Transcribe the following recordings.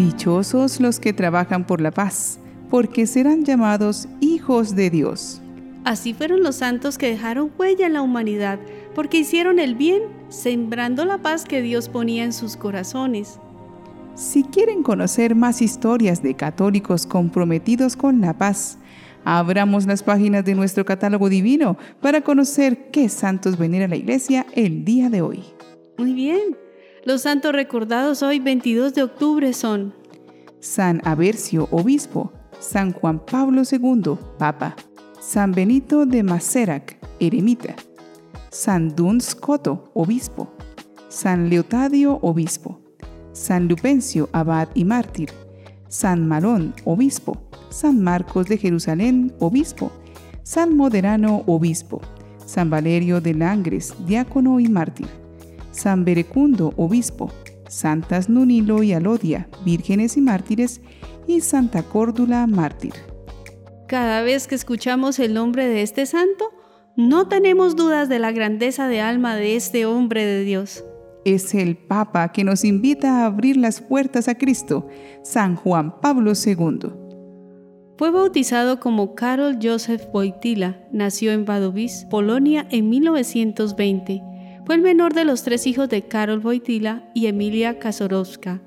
Dichosos los que trabajan por la paz, porque serán llamados hijos de Dios. Así fueron los santos que dejaron huella en la humanidad, porque hicieron el bien, sembrando la paz que Dios ponía en sus corazones. Si quieren conocer más historias de católicos comprometidos con la paz, abramos las páginas de nuestro catálogo divino para conocer qué santos venera la iglesia el día de hoy. Muy bien. Los santos recordados hoy 22 de octubre son San Aversio, obispo, San Juan Pablo II, papa, San Benito de Macerac, eremita, San Duns Coto, obispo, San Leotadio, obispo, San Lupencio, abad y mártir, San Marón, obispo, San Marcos de Jerusalén, obispo, San Moderano, obispo, San Valerio de Langres, diácono y mártir, San Berecundo, obispo, Santas Nunilo y Alodia, vírgenes y mártires, y Santa Córdula, mártir. Cada vez que escuchamos el nombre de este santo, no tenemos dudas de la grandeza de alma de este hombre de Dios. Es el Papa que nos invita a abrir las puertas a Cristo, San Juan Pablo II. Fue bautizado como Karol Joseph Wojtyla, nació en Wadowice, Polonia en 1920 fue el menor de los tres hijos de Karol Wojtyla y Emilia Kazorowska.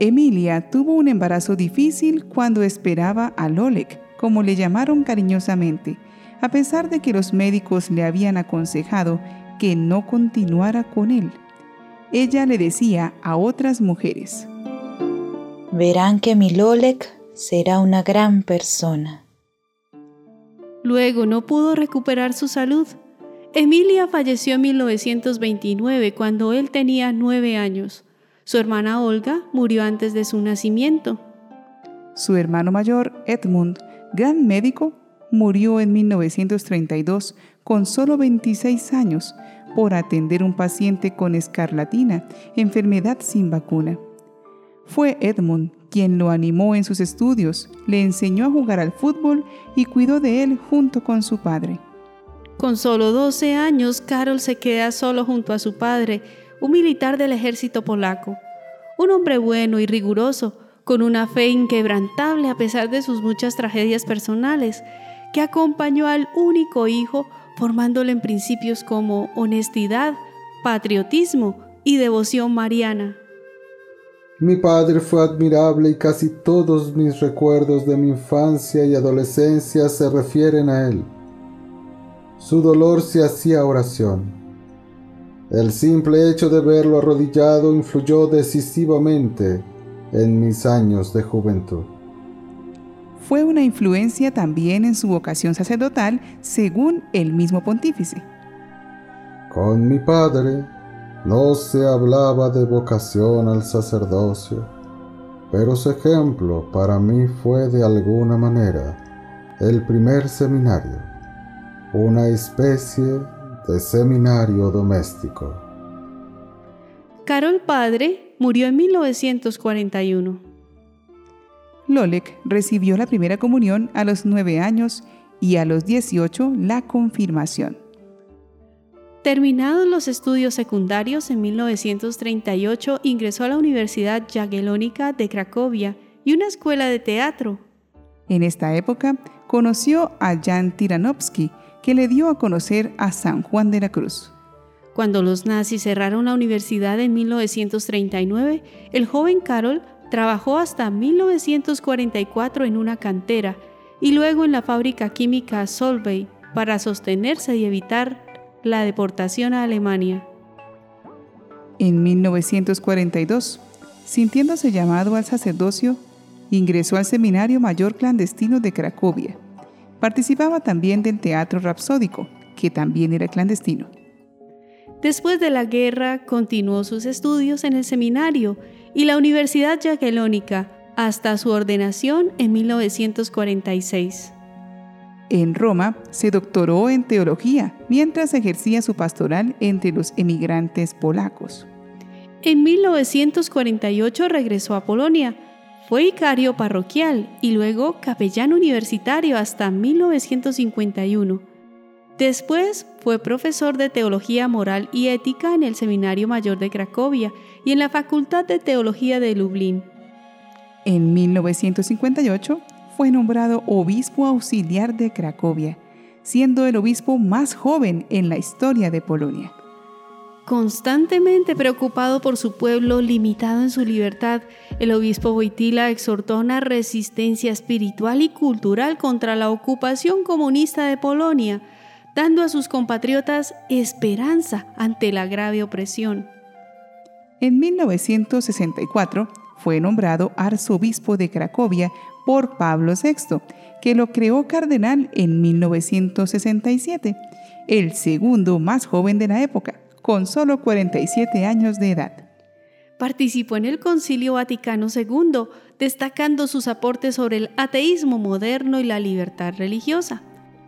Emilia tuvo un embarazo difícil cuando esperaba a Lolek, como le llamaron cariñosamente, a pesar de que los médicos le habían aconsejado que no continuara con él. Ella le decía a otras mujeres, Verán que mi Lolek será una gran persona. Luego no pudo recuperar su salud Emilia falleció en 1929 cuando él tenía nueve años. Su hermana Olga murió antes de su nacimiento. Su hermano mayor, Edmund, gran médico, murió en 1932 con solo 26 años por atender un paciente con escarlatina, enfermedad sin vacuna. Fue Edmund quien lo animó en sus estudios, le enseñó a jugar al fútbol y cuidó de él junto con su padre. Con solo 12 años, Carol se queda solo junto a su padre, un militar del ejército polaco. Un hombre bueno y riguroso, con una fe inquebrantable a pesar de sus muchas tragedias personales, que acompañó al único hijo formándole en principios como honestidad, patriotismo y devoción mariana. Mi padre fue admirable y casi todos mis recuerdos de mi infancia y adolescencia se refieren a él. Su dolor se hacía oración. El simple hecho de verlo arrodillado influyó decisivamente en mis años de juventud. Fue una influencia también en su vocación sacerdotal, según el mismo pontífice. Con mi padre no se hablaba de vocación al sacerdocio, pero su ejemplo para mí fue de alguna manera el primer seminario una especie de seminario doméstico. Carol Padre murió en 1941. Lolek recibió la primera comunión a los nueve años y a los 18 la confirmación. Terminados los estudios secundarios en 1938 ingresó a la Universidad Jagiellónica de Cracovia y una escuela de teatro. En esta época conoció a Jan Tiranovsky, que le dio a conocer a San Juan de la Cruz. Cuando los nazis cerraron la universidad en 1939, el joven Carol trabajó hasta 1944 en una cantera y luego en la fábrica química Solvay para sostenerse y evitar la deportación a Alemania. En 1942, sintiéndose llamado al sacerdocio, ingresó al Seminario Mayor Clandestino de Cracovia Participaba también del teatro rapsódico, que también era clandestino. Después de la guerra continuó sus estudios en el seminario y la Universidad Jagiellónica hasta su ordenación en 1946. En Roma se doctoró en teología mientras ejercía su pastoral entre los emigrantes polacos. En 1948 regresó a Polonia fue vicario parroquial y luego capellán universitario hasta 1951. Después fue profesor de Teología Moral y Ética en el Seminario Mayor de Cracovia y en la Facultad de Teología de Lublin. En 1958 fue nombrado obispo auxiliar de Cracovia, siendo el obispo más joven en la historia de Polonia. Constantemente preocupado por su pueblo limitado en su libertad, el obispo Wojtyla exhortó una resistencia espiritual y cultural contra la ocupación comunista de Polonia, dando a sus compatriotas esperanza ante la grave opresión. En 1964 fue nombrado arzobispo de Cracovia por Pablo VI, que lo creó cardenal en 1967, el segundo más joven de la época con solo 47 años de edad. Participó en el Concilio Vaticano II, destacando sus aportes sobre el ateísmo moderno y la libertad religiosa.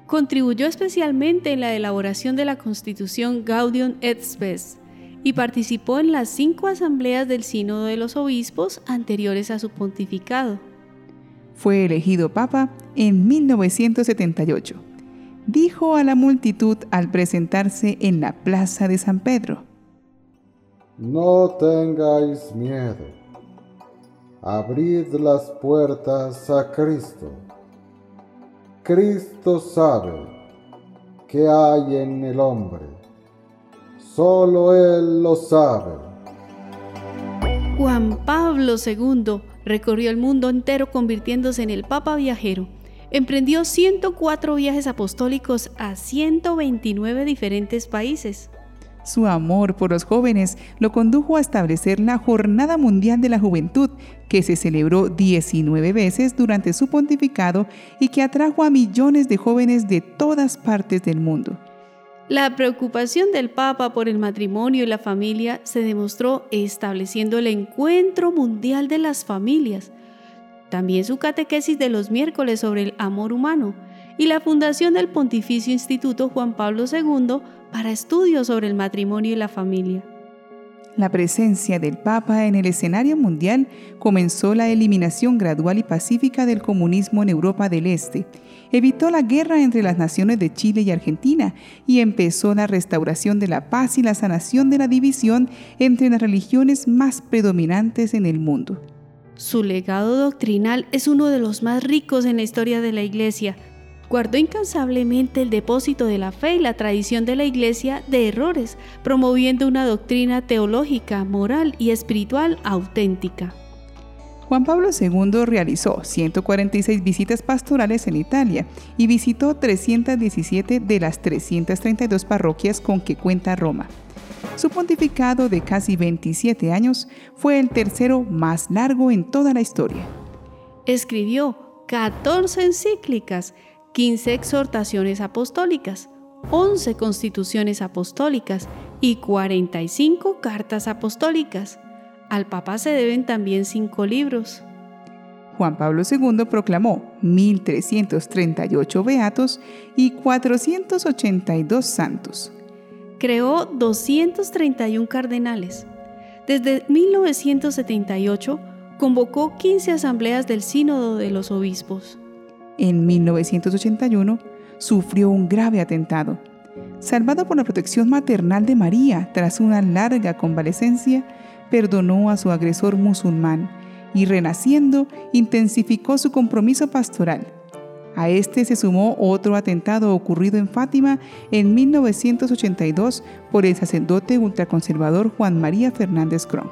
Contribuyó especialmente en la elaboración de la Constitución Gaudium et Spes y participó en las cinco asambleas del Sínodo de los Obispos anteriores a su pontificado. Fue elegido papa en 1978 dijo a la multitud al presentarse en la plaza de San Pedro. No tengáis miedo. Abrid las puertas a Cristo. Cristo sabe qué hay en el hombre. Solo Él lo sabe. Juan Pablo II recorrió el mundo entero convirtiéndose en el Papa viajero emprendió 104 viajes apostólicos a 129 diferentes países. Su amor por los jóvenes lo condujo a establecer la Jornada Mundial de la Juventud, que se celebró 19 veces durante su pontificado y que atrajo a millones de jóvenes de todas partes del mundo. La preocupación del Papa por el matrimonio y la familia se demostró estableciendo el Encuentro Mundial de las Familias, también su catequesis de los miércoles sobre el amor humano y la fundación del Pontificio Instituto Juan Pablo II para estudios sobre el matrimonio y la familia. La presencia del Papa en el escenario mundial comenzó la eliminación gradual y pacífica del comunismo en Europa del Este, evitó la guerra entre las naciones de Chile y Argentina y empezó la restauración de la paz y la sanación de la división entre las religiones más predominantes en el mundo. Su legado doctrinal es uno de los más ricos en la historia de la Iglesia. Guardó incansablemente el depósito de la fe y la tradición de la Iglesia de errores, promoviendo una doctrina teológica, moral y espiritual auténtica. Juan Pablo II realizó 146 visitas pastorales en Italia y visitó 317 de las 332 parroquias con que cuenta Roma. Su pontificado de casi 27 años fue el tercero más largo en toda la historia. Escribió 14 encíclicas, 15 exhortaciones apostólicas, 11 constituciones apostólicas y 45 cartas apostólicas. Al Papa se deben también cinco libros. Juan Pablo II proclamó 1.338 beatos y 482 santos creó 231 cardenales. Desde 1978 convocó 15 asambleas del Sínodo de los Obispos. En 1981 sufrió un grave atentado. Salvado por la protección maternal de María tras una larga convalecencia, perdonó a su agresor musulmán y renaciendo intensificó su compromiso pastoral a este se sumó otro atentado ocurrido en Fátima en 1982 por el sacerdote ultraconservador Juan María Fernández Crom.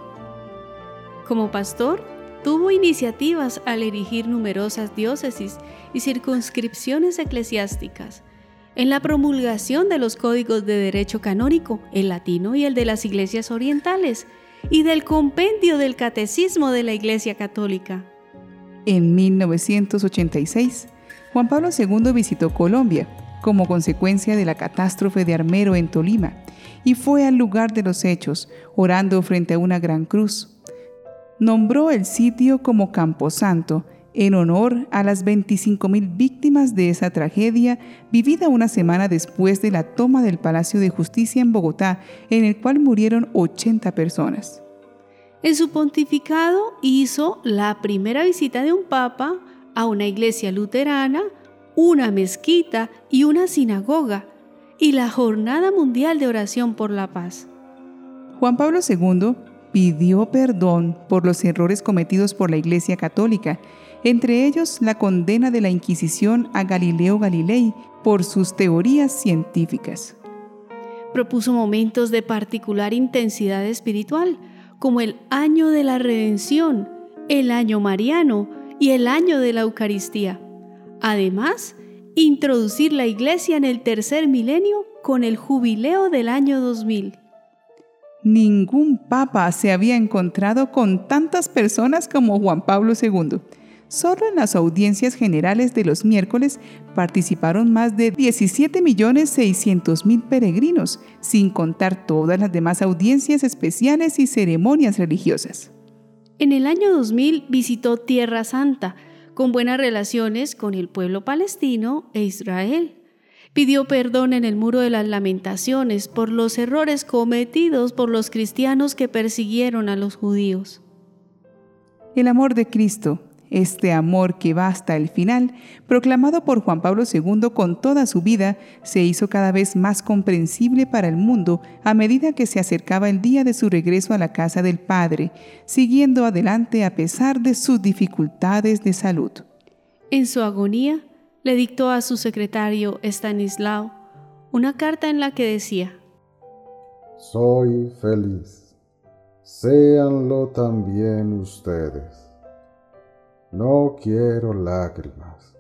Como pastor, tuvo iniciativas al erigir numerosas diócesis y circunscripciones eclesiásticas, en la promulgación de los códigos de derecho canónico, el latino y el de las iglesias orientales, y del compendio del catecismo de la Iglesia Católica. En 1986, Juan Pablo II visitó Colombia como consecuencia de la catástrofe de Armero en Tolima y fue al lugar de los hechos, orando frente a una gran cruz. Nombró el sitio como Camposanto en honor a las 25.000 víctimas de esa tragedia vivida una semana después de la toma del Palacio de Justicia en Bogotá, en el cual murieron 80 personas. En su pontificado hizo la primera visita de un papa a una iglesia luterana, una mezquita y una sinagoga, y la Jornada Mundial de Oración por la Paz. Juan Pablo II pidió perdón por los errores cometidos por la Iglesia Católica, entre ellos la condena de la Inquisición a Galileo Galilei por sus teorías científicas. Propuso momentos de particular intensidad espiritual, como el año de la redención, el año mariano y el año de la Eucaristía. Además, introducir la Iglesia en el tercer milenio con el jubileo del año 2000. Ningún papa se había encontrado con tantas personas como Juan Pablo II. Solo en las audiencias generales de los miércoles participaron más de 17.600.000 peregrinos, sin contar todas las demás audiencias especiales y ceremonias religiosas. En el año 2000 visitó Tierra Santa, con buenas relaciones con el pueblo palestino e Israel pidió perdón en el muro de las lamentaciones por los errores cometidos por los cristianos que persiguieron a los judíos. El amor de Cristo, este amor que va hasta el final, proclamado por Juan Pablo II con toda su vida, se hizo cada vez más comprensible para el mundo a medida que se acercaba el día de su regreso a la casa del Padre, siguiendo adelante a pesar de sus dificultades de salud. En su agonía, le dictó a su secretario Stanislao una carta en la que decía, Soy feliz, séanlo también ustedes. No quiero lágrimas.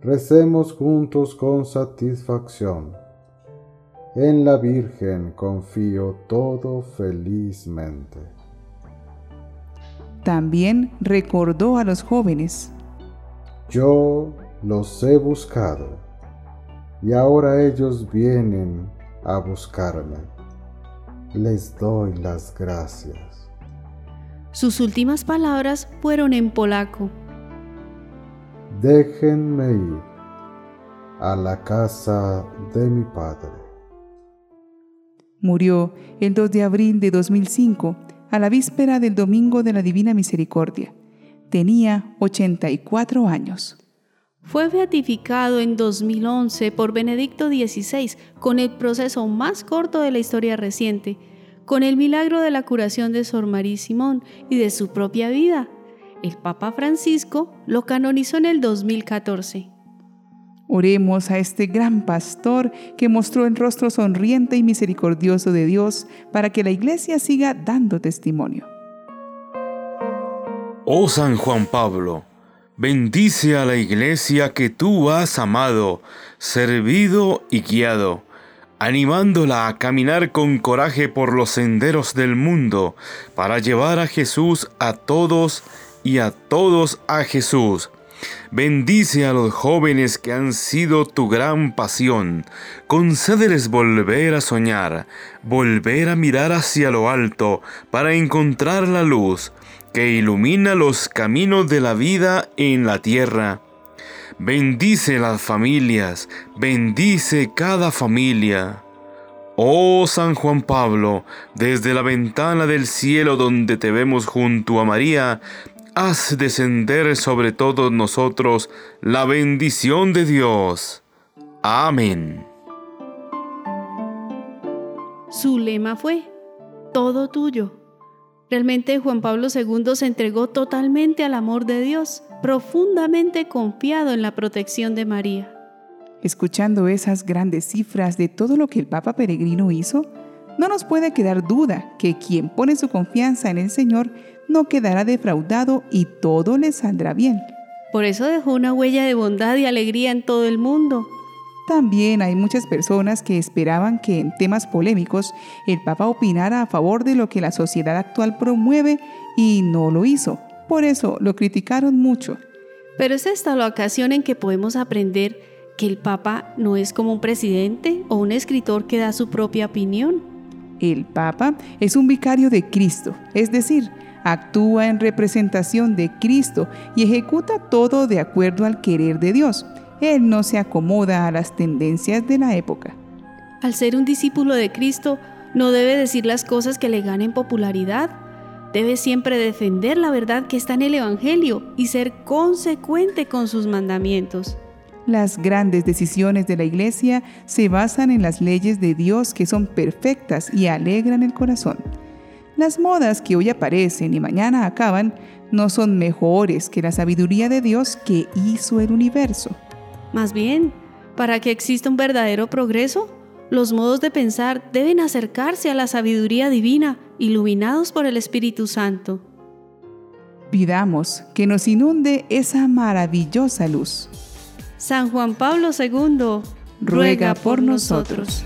Recemos juntos con satisfacción. En la Virgen confío todo felizmente. También recordó a los jóvenes yo los he buscado y ahora ellos vienen a buscarme. Les doy las gracias. Sus últimas palabras fueron en polaco. Déjenme ir a la casa de mi padre. Murió el 2 de abril de 2005, a la víspera del Domingo de la Divina Misericordia Tenía 84 años. Fue beatificado en 2011 por Benedicto XVI con el proceso más corto de la historia reciente, con el milagro de la curación de Sor María Simón y de su propia vida. El Papa Francisco lo canonizó en el 2014. Oremos a este gran pastor que mostró el rostro sonriente y misericordioso de Dios para que la iglesia siga dando testimonio. Oh San Juan Pablo, bendice a la iglesia que tú has amado, servido y guiado, animándola a caminar con coraje por los senderos del mundo para llevar a Jesús a todos y a todos a Jesús. Bendice a los jóvenes que han sido tu gran pasión. Concédeles volver a soñar, volver a mirar hacia lo alto para encontrar la luz que ilumina los caminos de la vida en la tierra. Bendice las familias, bendice cada familia. Oh San Juan Pablo, desde la ventana del cielo donde te vemos junto a María, haz descender sobre todos nosotros la bendición de Dios. Amén. Su lema fue, todo tuyo. Realmente Juan Pablo II se entregó totalmente al amor de Dios, profundamente confiado en la protección de María. Escuchando esas grandes cifras de todo lo que el Papa Peregrino hizo, no nos puede quedar duda que quien pone su confianza en el Señor no quedará defraudado y todo le saldrá bien. Por eso dejó una huella de bondad y alegría en todo el mundo. También hay muchas personas que esperaban que en temas polémicos el Papa opinara a favor de lo que la sociedad actual promueve y no lo hizo. Por eso lo criticaron mucho. Pero es esta la ocasión en que podemos aprender que el Papa no es como un presidente o un escritor que da su propia opinión. El Papa es un vicario de Cristo, es decir, actúa en representación de Cristo y ejecuta todo de acuerdo al querer de Dios. Él no se acomoda a las tendencias de la época. Al ser un discípulo de Cristo, no debe decir las cosas que le ganen popularidad. Debe siempre defender la verdad que está en el Evangelio y ser consecuente con sus mandamientos. Las grandes decisiones de la Iglesia se basan en las leyes de Dios que son perfectas y alegran el corazón. Las modas que hoy aparecen y mañana acaban no son mejores que la sabiduría de Dios que hizo el universo. Más bien, para que exista un verdadero progreso, los modos de pensar deben acercarse a la sabiduría divina, iluminados por el Espíritu Santo. Pidamos que nos inunde esa maravillosa luz. San Juan Pablo II ruega por nosotros.